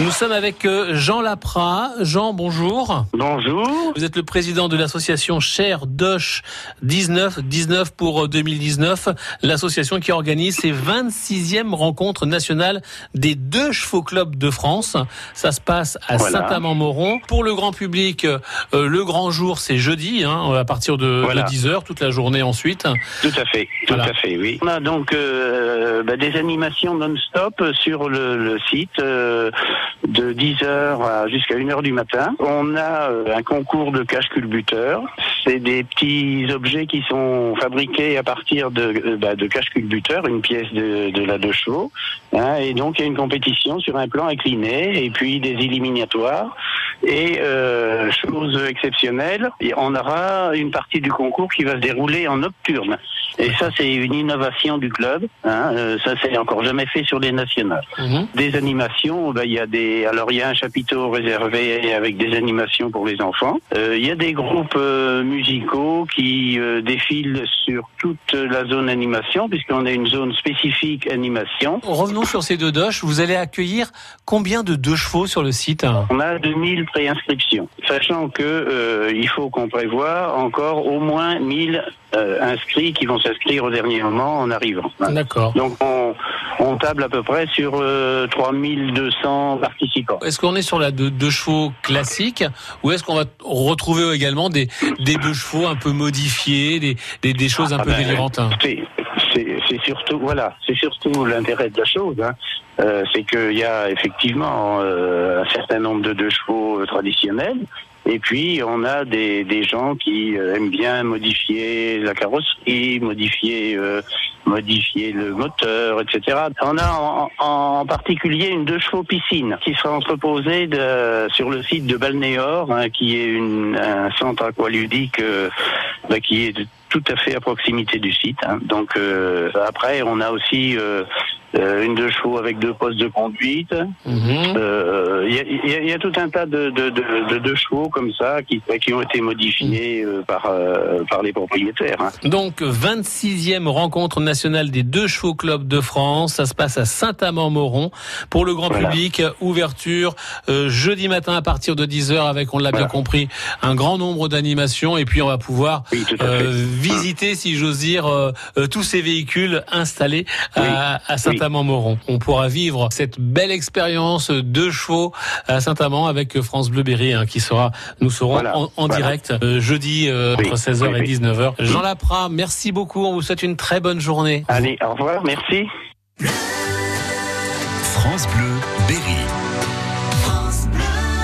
Nous sommes avec euh, Jean Lapras. Jean, bonjour. Bonjour. Vous êtes le président de l'association Cher Doche 19, 19 pour 2019, euh, l'association qui organise ses 26e rencontres nationales des deux chevaux clubs de France. Ça se passe à Voilà. Saint-Amand-Moron. Pour le grand public, euh, le grand jour, c'est jeudi, hein, à partir de, Voilà. 10h, toute la journée ensuite. Tout à fait, tout Voilà. à fait, oui. On a donc euh, bah, des animations non-stop sur le, le site euh, de 10h à jusqu'à 1h du matin. On a euh, un concours de cache culbuteur. C'est des petits objets qui sont fabriqués à partir de, euh, bah, de cache culbuteur, une pièce de, de la deux chevaux. hein, et donc il y a une compétition sur un plan incliné et puis des éliminatoires. Et euh, chose exceptionnelle, on aura une partie du concours qui va se dérouler en nocturne. Et ça, c'est une innovation du club. Hein, euh, ça, c'est encore jamais fait sur les nationales. Mhm. Des animations, ben, il y a des. Alors, il y a un chapiteau réservé avec des animations pour les enfants. Euh, Il y a des groupes euh, musicaux qui euh, défilent sur toute la zone animation, puisqu'on a une zone spécifique animation. Revenons sur ces deux doches. Vous allez accueillir combien de deux chevaux sur le site On a 2000 préinscriptions, sachant que euh, il faut qu'on prévoit encore au moins 1000 euh, inscrits qui vont s'inscrire au dernier moment en arrivant. D'accord. Donc on, on table à peu près sur euh, 3200 participants. Est-ce qu'on est sur la deux, deux chevaux classique ou est-ce qu'on va retrouver également des, des deux chevaux un peu modifiés, des, des, des choses un Ah peu ben, délirantes hein? C'est surtout voilà, c'est surtout l'intérêt de la chose. Hein. Euh, c'est qu'il y a effectivement euh, un certain nombre de deux chevaux euh, traditionnels. Et puis on a des, des gens qui euh, aiment bien modifier la carrosserie, modifier euh, modifier le moteur, etc. On a en, en particulier une deux chevaux piscine qui sera entreposée de, sur le site de Balnéor, hein, qui est une, un centre aqualudique euh, bah, qui est tout à fait à proximité du site. hein. Donc euh, après, on a aussi euh, euh, une deux chevaux avec deux postes de conduite. Mhm. Euh, Il y, a, il y a- il y a tout un tas de, de, de, de deux chevaux comme ça qui, qui ont été modifiés euh, par, euh, par les propriétaires. hein. Donc 26e rencontre nationale des deux chevaux clubs de France. Ça se passe à Saint-Amand-Moron. Pour le grand Voilà. public, ouverture euh, jeudi matin à partir de 10h avec, on l'a bien compris, un grand nombre d'animations et puis on va pouvoir Oui, euh, visiter, si j'ose dire, tous ces véhicules installés à, à Saint-Amand-Moron. On pourra vivre cette belle expérience de chevaux à Saint-Amand avec France Bleu Berry hein, qui sera, nous serons Voilà, en, en voilà. direct euh, jeudi euh, Oui, entre 16h oui, et oui. 19h. Jean Lapras, merci beaucoup. On vous souhaite une très bonne journée. Allez, au revoir, merci. France Bleu, Berry.